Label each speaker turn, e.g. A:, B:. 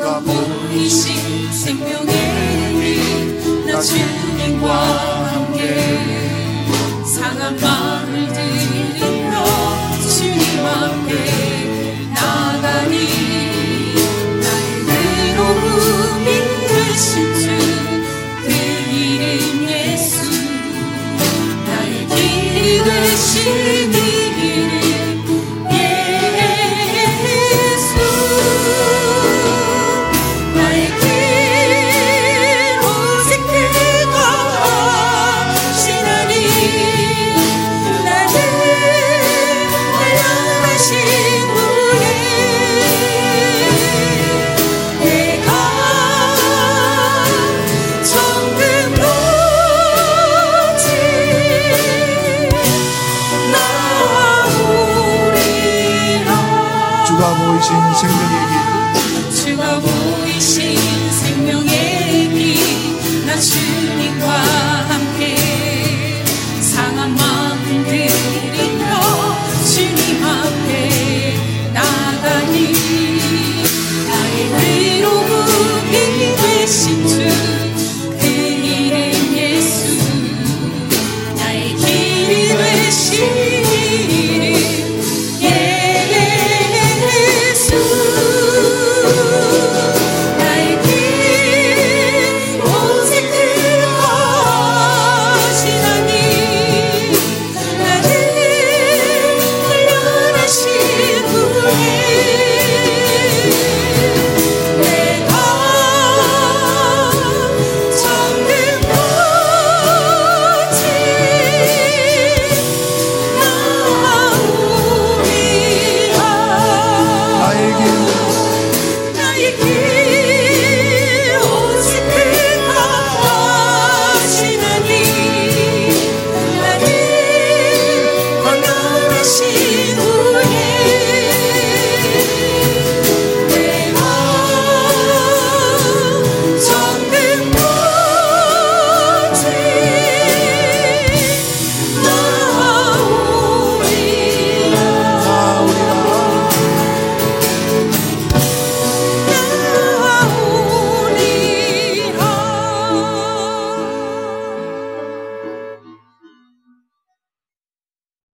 A: 그가 보이신 생명의 은나 주님과 함께 상한 마음을 爱无
B: 情，情
A: 深，无。